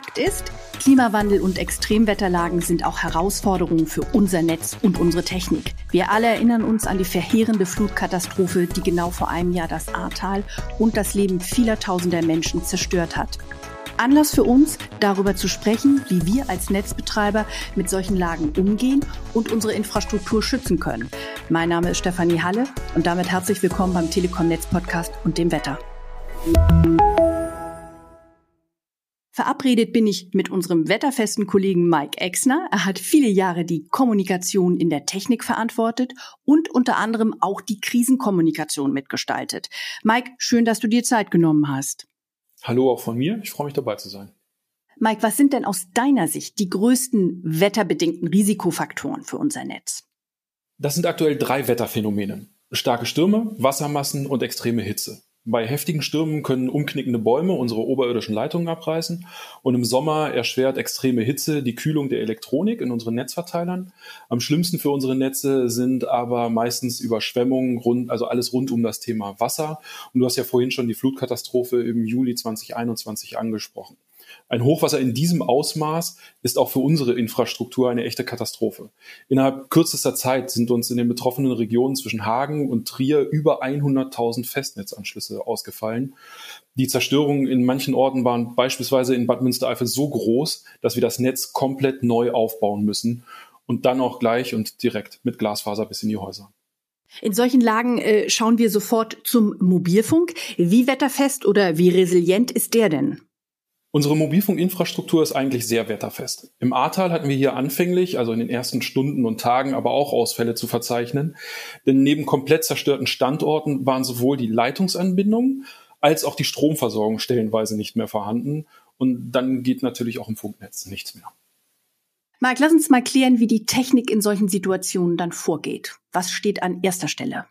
Fakt ist, Klimawandel und Extremwetterlagen sind auch Herausforderungen für unser Netz und unsere Technik. Wir alle erinnern uns an die verheerende Flutkatastrophe, die genau vor einem Jahr das Ahrtal und das Leben vieler tausender Menschen zerstört hat. Anlass für uns, darüber zu sprechen, wie wir als Netzbetreiber mit solchen Lagen umgehen und unsere Infrastruktur schützen können. Mein Name ist Stefanie Halle und damit herzlich willkommen beim Telekom Netz Podcast und dem Wetter. Verabredet bin ich mit unserem wetterfesten Kollegen Mike Exner. Er hat viele Jahre die Kommunikation in der Technik verantwortet und unter anderem auch die Krisenkommunikation mitgestaltet. Mike, schön, dass du dir Zeit genommen hast. Hallo auch von mir. Ich freue mich dabei zu sein. Mike, was sind denn aus deiner Sicht die größten wetterbedingten Risikofaktoren für unser Netz? Das sind aktuell drei Wetterphänomene. Starke Stürme, Wassermassen und extreme Hitze. Bei heftigen Stürmen können umknickende Bäume unsere oberirdischen Leitungen abreißen und im Sommer erschwert extreme Hitze die Kühlung der Elektronik in unseren Netzverteilern. Am schlimmsten für unsere Netze sind aber meistens Überschwemmungen, rund, also alles rund um das Thema Wasser. Und du hast ja vorhin schon die Flutkatastrophe im Juli 2021 angesprochen. Ein Hochwasser in diesem Ausmaß ist auch für unsere Infrastruktur eine echte Katastrophe. Innerhalb kürzester Zeit sind uns in den betroffenen Regionen zwischen Hagen und Trier über 100.000 Festnetzanschlüsse ausgefallen. Die Zerstörungen in manchen Orten waren beispielsweise in Bad Münstereifel so groß, dass wir das Netz komplett neu aufbauen müssen und dann auch gleich und direkt mit Glasfaser bis in die Häuser. In solchen Lagen äh, schauen wir sofort zum Mobilfunk. Wie wetterfest oder wie resilient ist der denn? Unsere Mobilfunkinfrastruktur ist eigentlich sehr wetterfest. Im Ahrtal hatten wir hier anfänglich, also in den ersten Stunden und Tagen, aber auch Ausfälle zu verzeichnen. Denn neben komplett zerstörten Standorten waren sowohl die Leitungsanbindungen als auch die Stromversorgung stellenweise nicht mehr vorhanden. Und dann geht natürlich auch im Funknetz nichts mehr. Marc, lass uns mal klären, wie die Technik in solchen Situationen dann vorgeht. Was steht an erster Stelle?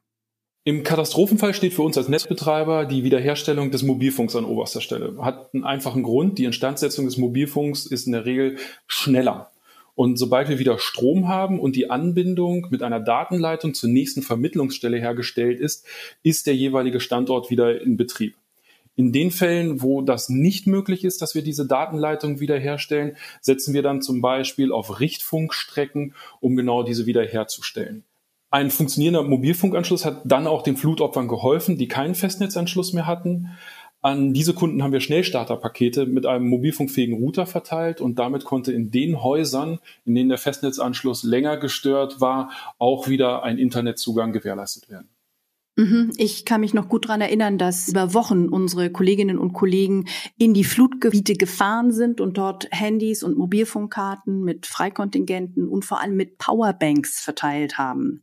Im Katastrophenfall steht für uns als Netzbetreiber die Wiederherstellung des Mobilfunks an oberster Stelle. Hat einen einfachen Grund. Die Instandsetzung des Mobilfunks ist in der Regel schneller. Und sobald wir wieder Strom haben und die Anbindung mit einer Datenleitung zur nächsten Vermittlungsstelle hergestellt ist, ist der jeweilige Standort wieder in Betrieb. In den Fällen, wo das nicht möglich ist, dass wir diese Datenleitung wiederherstellen, setzen wir dann zum Beispiel auf Richtfunkstrecken, um genau diese wiederherzustellen. Ein funktionierender Mobilfunkanschluss hat dann auch den Flutopfern geholfen, die keinen Festnetzanschluss mehr hatten. An diese Kunden haben wir Schnellstarterpakete mit einem mobilfunkfähigen Router verteilt und damit konnte in den Häusern, in denen der Festnetzanschluss länger gestört war, auch wieder ein Internetzugang gewährleistet werden. Mhm. Ich kann mich noch gut daran erinnern, dass über Wochen unsere Kolleginnen und Kollegen in die Flutgebiete gefahren sind und dort Handys und Mobilfunkkarten mit Freikontingenten und vor allem mit Powerbanks verteilt haben.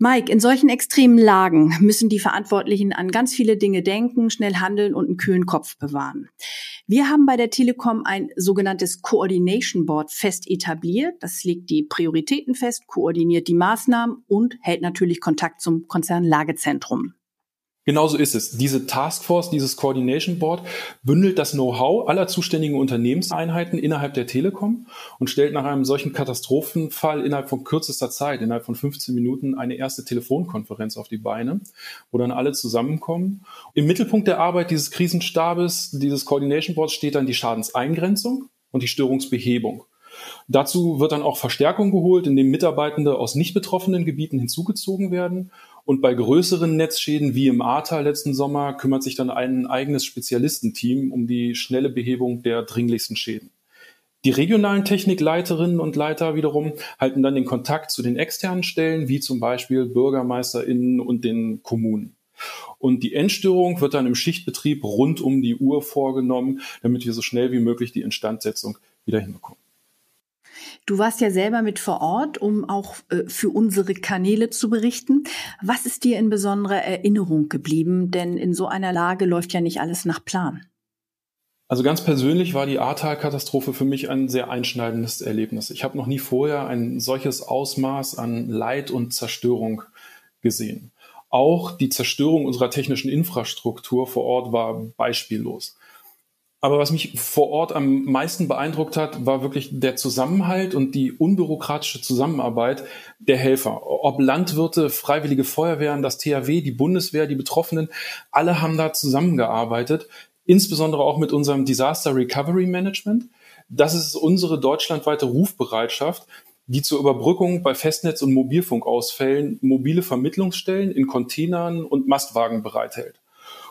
Mike, in solchen extremen Lagen müssen die Verantwortlichen an ganz viele Dinge denken, schnell handeln und einen kühlen Kopf bewahren. Wir haben bei der Telekom ein sogenanntes Coordination Board fest etabliert. Das legt die Prioritäten fest, koordiniert die Maßnahmen und hält natürlich Kontakt zum Konzernlagezentrum. Genauso ist es. Diese Taskforce, dieses Coordination Board bündelt das Know-how aller zuständigen Unternehmenseinheiten innerhalb der Telekom und stellt nach einem solchen Katastrophenfall innerhalb von kürzester Zeit, innerhalb von 15 Minuten, eine erste Telefonkonferenz auf die Beine, wo dann alle zusammenkommen. Im Mittelpunkt der Arbeit dieses Krisenstabes, dieses Coordination Boards steht dann die Schadenseingrenzung und die Störungsbehebung. Dazu wird dann auch Verstärkung geholt, indem Mitarbeitende aus nicht betroffenen Gebieten hinzugezogen werden und bei größeren Netzschäden wie im Ahrtal letzten Sommer kümmert sich dann ein eigenes Spezialistenteam um die schnelle Behebung der dringlichsten Schäden. Die regionalen Technikleiterinnen und Leiter wiederum halten dann den Kontakt zu den externen Stellen, wie zum Beispiel BürgermeisterInnen und den Kommunen. Und die Endstörung wird dann im Schichtbetrieb rund um die Uhr vorgenommen, damit wir so schnell wie möglich die Instandsetzung wieder hinbekommen. Du warst ja selber mit vor Ort, um auch äh, für unsere Kanäle zu berichten. Was ist dir in besonderer Erinnerung geblieben? Denn in so einer Lage läuft ja nicht alles nach Plan. Also ganz persönlich war die Ahrtal-Katastrophe für mich ein sehr einschneidendes Erlebnis. Ich habe noch nie vorher ein solches Ausmaß an Leid und Zerstörung gesehen. Auch die Zerstörung unserer technischen Infrastruktur vor Ort war beispiellos. Aber was mich vor Ort am meisten beeindruckt hat, war wirklich der Zusammenhalt und die unbürokratische Zusammenarbeit der Helfer. Ob Landwirte, freiwillige Feuerwehren, das THW, die Bundeswehr, die Betroffenen, alle haben da zusammengearbeitet, insbesondere auch mit unserem Disaster Recovery Management. Das ist unsere deutschlandweite Rufbereitschaft, die zur Überbrückung bei Festnetz- und Mobilfunkausfällen mobile Vermittlungsstellen in Containern und Mastwagen bereithält.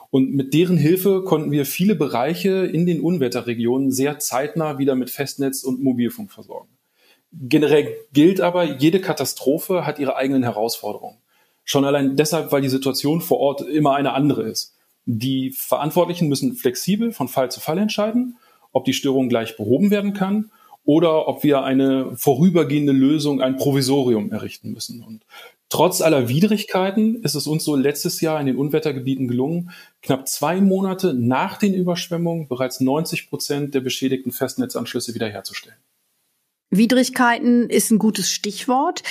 Und mit deren Hilfe konnten wir viele Bereiche in den Unwetterregionen sehr zeitnah wieder mit Festnetz und Mobilfunk versorgen. Generell gilt aber, jede Katastrophe hat ihre eigenen Herausforderungen. Schon allein deshalb, weil die Situation vor Ort immer eine andere ist. Die Verantwortlichen müssen flexibel von Fall zu Fall entscheiden, ob die Störung gleich behoben werden kann oder ob wir eine vorübergehende Lösung, ein Provisorium errichten müssen. Und trotz aller Widrigkeiten ist es uns so letztes Jahr in den Unwettergebieten gelungen, knapp zwei Monate nach den Überschwemmungen bereits 90 Prozent der beschädigten Festnetzanschlüsse wiederherzustellen. Widrigkeiten ist ein gutes Stichwort.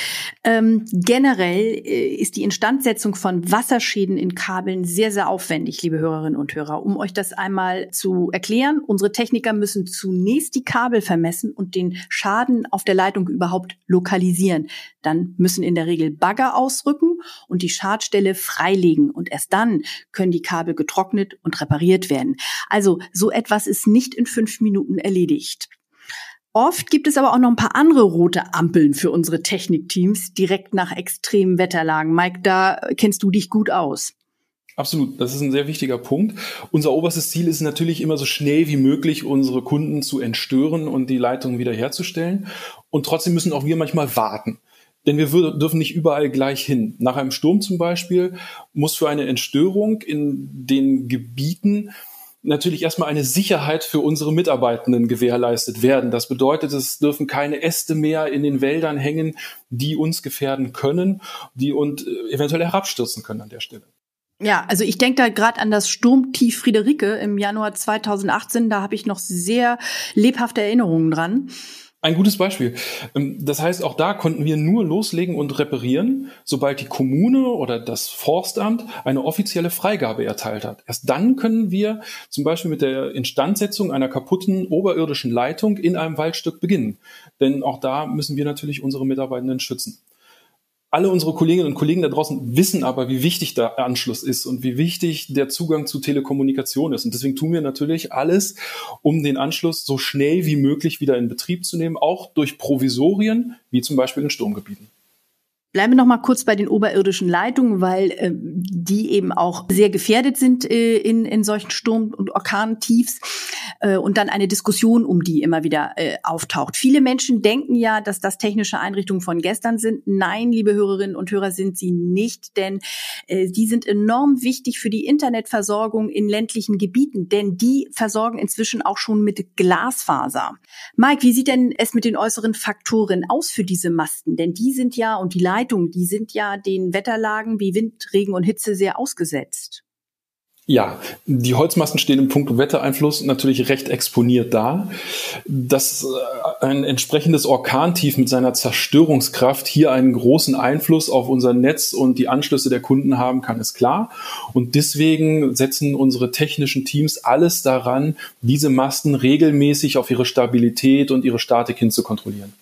Ähm, generell äh, ist die Instandsetzung von Wasserschäden in Kabeln sehr, sehr aufwendig, liebe Hörerinnen und Hörer. Um euch das einmal zu erklären, unsere Techniker müssen zunächst die Kabel vermessen und den Schaden auf der Leitung überhaupt lokalisieren. Dann müssen in der Regel Bagger ausrücken und die Schadstelle freilegen. Und erst dann können die Kabel getrocknet und repariert werden. Also so etwas ist nicht in fünf Minuten erledigt. Oft gibt es aber auch noch ein paar andere rote Ampeln für unsere Technikteams direkt nach extremen Wetterlagen. Mike, da kennst du dich gut aus. Absolut, das ist ein sehr wichtiger Punkt. Unser oberstes Ziel ist natürlich immer so schnell wie möglich unsere Kunden zu entstören und die Leitung wiederherzustellen. Und trotzdem müssen auch wir manchmal warten. Denn wir dürfen nicht überall gleich hin. Nach einem Sturm zum Beispiel muss für eine Entstörung in den Gebieten natürlich erstmal eine Sicherheit für unsere Mitarbeitenden gewährleistet werden. Das bedeutet, es dürfen keine Äste mehr in den Wäldern hängen, die uns gefährden können, die und äh, eventuell herabstürzen können an der Stelle. Ja, also ich denke da gerade an das Sturmtief Friederike im Januar 2018. Da habe ich noch sehr lebhafte Erinnerungen dran. Ein gutes Beispiel. Ähm, das heißt, auch da konnten wir nur loslegen und reparieren, sobald die Kommune oder das Forstamt eine offizielle Freigabe erteilt hat. Erst dann können wir zum Beispiel mit der Instandsetzung einer kaputten oberirdischen Leitung in einem Waldstück beginnen. Denn auch da müssen wir natürlich unsere Mitarbeitenden schützen alle unsere Kolleginnen und Kollegen da draußen wissen aber, wie wichtig der Anschluss ist und wie wichtig der Zugang zu Telekommunikation ist. Und deswegen tun wir natürlich alles, um den Anschluss so schnell wie möglich wieder in Betrieb zu nehmen, auch durch Provisorien, wie zum Beispiel in Sturmgebieten. Bleiben wir noch mal kurz bei den oberirdischen Leitungen, weil äh, die eben auch sehr gefährdet sind äh, in, in solchen Sturm- und Orkantiefs äh, und dann eine Diskussion um die immer wieder äh, auftaucht. Viele Menschen denken ja, dass das technische Einrichtungen von gestern sind. Nein, liebe Hörerinnen und Hörer, sind sie nicht, denn äh, die sind enorm wichtig für die Internetversorgung in ländlichen Gebieten, denn die versorgen inzwischen auch schon mit Glasfaser. Mike, wie sieht denn es mit den äußeren Faktoren aus für diese Masten? Denn die sind ja und die Leitungen Leitungen, die sind ja den Wetterlagen wie Wind, Regen und Hitze sehr ausgesetzt. Ja, die Holzmasten stehen im Punkt Wettereinfluss natürlich recht exponiert da. Dass äh, ein entsprechendes Orkantief mit seiner Zerstörungskraft hier einen großen Einfluss auf unser Netz und die Anschlüsse der Kunden haben kann, ist klar. Und deswegen setzen unsere technischen Teams alles daran, diese Masten regelmäßig auf ihre Stabilität und ihre Statik hin zu kontrollieren.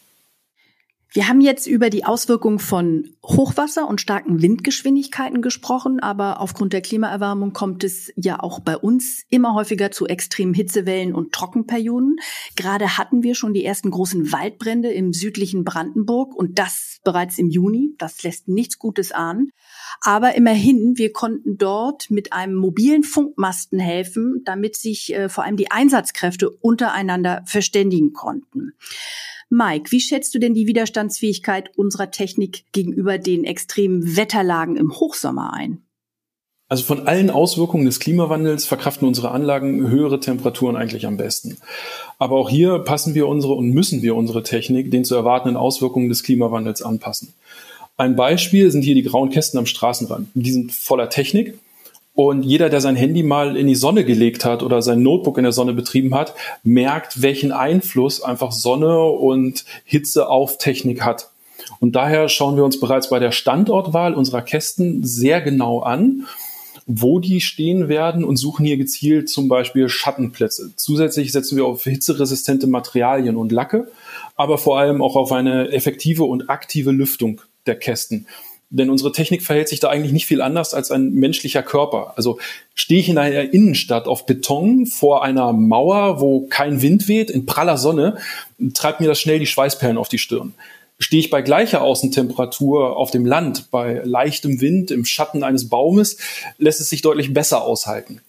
Wir haben jetzt über die Auswirkungen von Hochwasser und starken Windgeschwindigkeiten gesprochen, aber aufgrund der Klimaerwärmung kommt es ja auch bei uns immer häufiger zu extremen Hitzewellen und Trockenperioden. Gerade hatten wir schon die ersten großen Waldbrände im südlichen Brandenburg und das bereits im Juni. Das lässt nichts Gutes ahnen. Aber immerhin, wir konnten dort mit einem mobilen Funkmasten helfen, damit sich äh, vor allem die Einsatzkräfte untereinander verständigen konnten. Mike, wie schätzt du denn die Widerstandsfähigkeit unserer Technik gegenüber den extremen Wetterlagen im Hochsommer ein? Also von allen Auswirkungen des Klimawandels verkraften unsere Anlagen höhere Temperaturen eigentlich am besten. Aber auch hier passen wir unsere und müssen wir unsere Technik den zu erwartenden Auswirkungen des Klimawandels anpassen. Ein Beispiel sind hier die grauen Kästen am Straßenrand. Die sind voller Technik, und jeder, der sein Handy mal in die Sonne gelegt hat oder sein Notebook in der Sonne betrieben hat, merkt, welchen Einfluss einfach Sonne und Hitze auf Technik hat. Und daher schauen wir uns bereits bei der Standortwahl unserer Kästen sehr genau an, wo die stehen werden und suchen hier gezielt zum Beispiel Schattenplätze. Zusätzlich setzen wir auf hitzeresistente Materialien und Lacke, aber vor allem auch auf eine effektive und aktive Lüftung der Kästen. Denn unsere Technik verhält sich da eigentlich nicht viel anders als ein menschlicher Körper. Also stehe ich in einer Innenstadt auf Beton vor einer Mauer, wo kein Wind weht, in praller Sonne, treibt mir das schnell die Schweißperlen auf die Stirn. Stehe ich bei gleicher Außentemperatur auf dem Land, bei leichtem Wind, im Schatten eines Baumes, lässt es sich deutlich besser aushalten.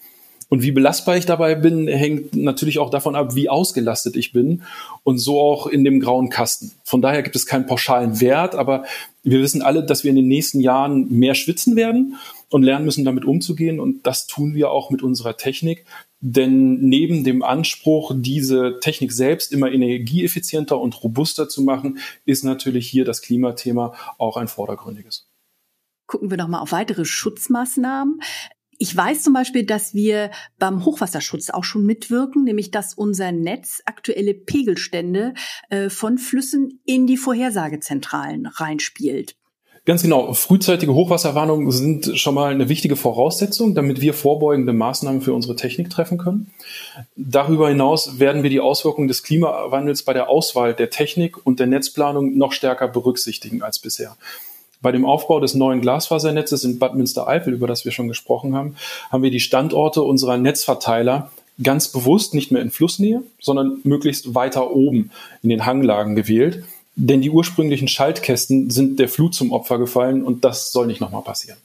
Und wie belastbar ich dabei bin, hängt natürlich auch davon ab, wie ausgelastet ich bin und so auch in dem grauen Kasten. Von daher gibt es keinen pauschalen Wert, aber wir wissen alle, dass wir in den nächsten Jahren mehr schwitzen werden und lernen müssen, damit umzugehen. Und das tun wir auch mit unserer Technik. Denn neben dem Anspruch, diese Technik selbst immer energieeffizienter und robuster zu machen, ist natürlich hier das Klimathema auch ein vordergründiges. Gucken wir noch mal auf weitere Schutzmaßnahmen. Ich weiß zum Beispiel, dass wir beim Hochwasserschutz auch schon mitwirken, nämlich dass unser Netz aktuelle Pegelstände äh, von Flüssen in die Vorhersagezentralen reinspielt. Ganz genau. Frühzeitige Hochwasserwarnungen sind schon mal eine wichtige Voraussetzung, damit wir vorbeugende Maßnahmen für unsere Technik treffen können. Darüber hinaus werden wir die Auswirkungen des Klimawandels bei der Auswahl der Technik und der Netzplanung noch stärker berücksichtigen als bisher. Bei dem Aufbau des neuen Glasfasernetzes in Bad Münstereifel, über das wir schon gesprochen haben, haben wir die Standorte unserer Netzverteiler ganz bewusst nicht mehr in Flussnähe, sondern möglichst weiter oben in den Hanglagen gewählt. Denn die ursprünglichen Schaltkästen sind der Flut zum Opfer gefallen und das soll nicht nochmal passieren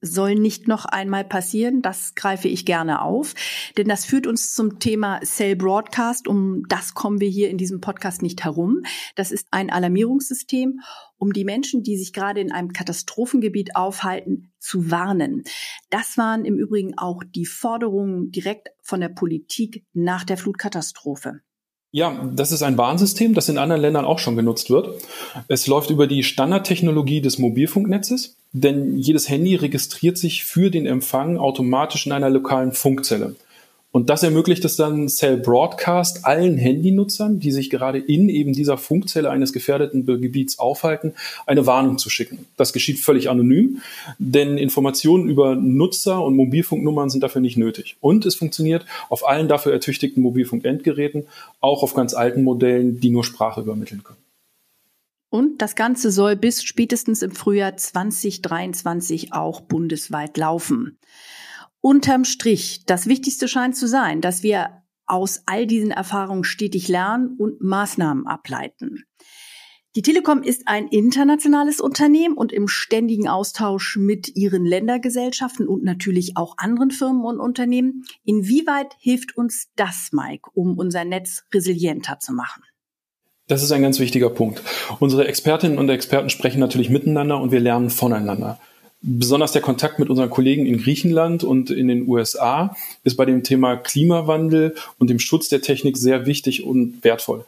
soll nicht noch einmal passieren. Das greife ich gerne auf, denn das führt uns zum Thema Cell Broadcast. Um das kommen wir hier in diesem Podcast nicht herum. Das ist ein Alarmierungssystem, um die Menschen, die sich gerade in einem Katastrophengebiet aufhalten, zu warnen. Das waren im Übrigen auch die Forderungen direkt von der Politik nach der Flutkatastrophe. Ja, das ist ein Warnsystem, das in anderen Ländern auch schon genutzt wird. Es läuft über die Standardtechnologie des Mobilfunknetzes, denn jedes Handy registriert sich für den Empfang automatisch in einer lokalen Funkzelle. Und das ermöglicht es dann Cell Broadcast allen Handynutzern, die sich gerade in eben dieser Funkzelle eines gefährdeten Gebiets aufhalten, eine Warnung zu schicken. Das geschieht völlig anonym, denn Informationen über Nutzer und Mobilfunknummern sind dafür nicht nötig. Und es funktioniert auf allen dafür ertüchtigten Mobilfunkendgeräten, auch auf ganz alten Modellen, die nur Sprache übermitteln können. Und das Ganze soll bis spätestens im Frühjahr 2023 auch bundesweit laufen. Unterm Strich, das Wichtigste scheint zu sein, dass wir aus all diesen Erfahrungen stetig lernen und Maßnahmen ableiten. Die Telekom ist ein internationales Unternehmen und im ständigen Austausch mit ihren Ländergesellschaften und natürlich auch anderen Firmen und Unternehmen. Inwieweit hilft uns das, Mike, um unser Netz resilienter zu machen? Das ist ein ganz wichtiger Punkt. Unsere Expertinnen und Experten sprechen natürlich miteinander und wir lernen voneinander. Besonders der Kontakt mit unseren Kollegen in Griechenland und in den USA ist bei dem Thema Klimawandel und dem Schutz der Technik sehr wichtig und wertvoll.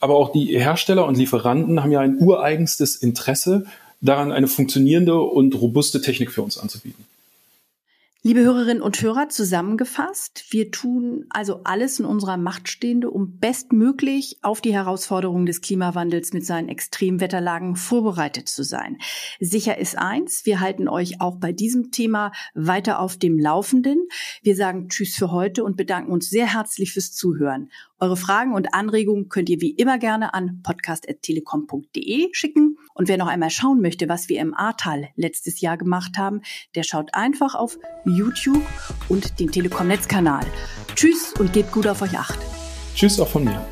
Aber auch die Hersteller und Lieferanten haben ja ein ureigenstes Interesse daran, eine funktionierende und robuste Technik für uns anzubieten. Liebe Hörerinnen und Hörer, zusammengefasst, wir tun also alles in unserer Macht Stehende, um bestmöglich auf die Herausforderungen des Klimawandels mit seinen Extremwetterlagen vorbereitet zu sein. Sicher ist eins, wir halten euch auch bei diesem Thema weiter auf dem Laufenden. Wir sagen Tschüss für heute und bedanken uns sehr herzlich fürs Zuhören. Eure Fragen und Anregungen könnt ihr wie immer gerne an podcast.telekom.de schicken. Und wer noch einmal schauen möchte, was wir im Ahrtal letztes Jahr gemacht haben, der schaut einfach auf YouTube und den Telekom-Netzkanal. Tschüss und gebt gut auf euch acht. Tschüss auch von mir.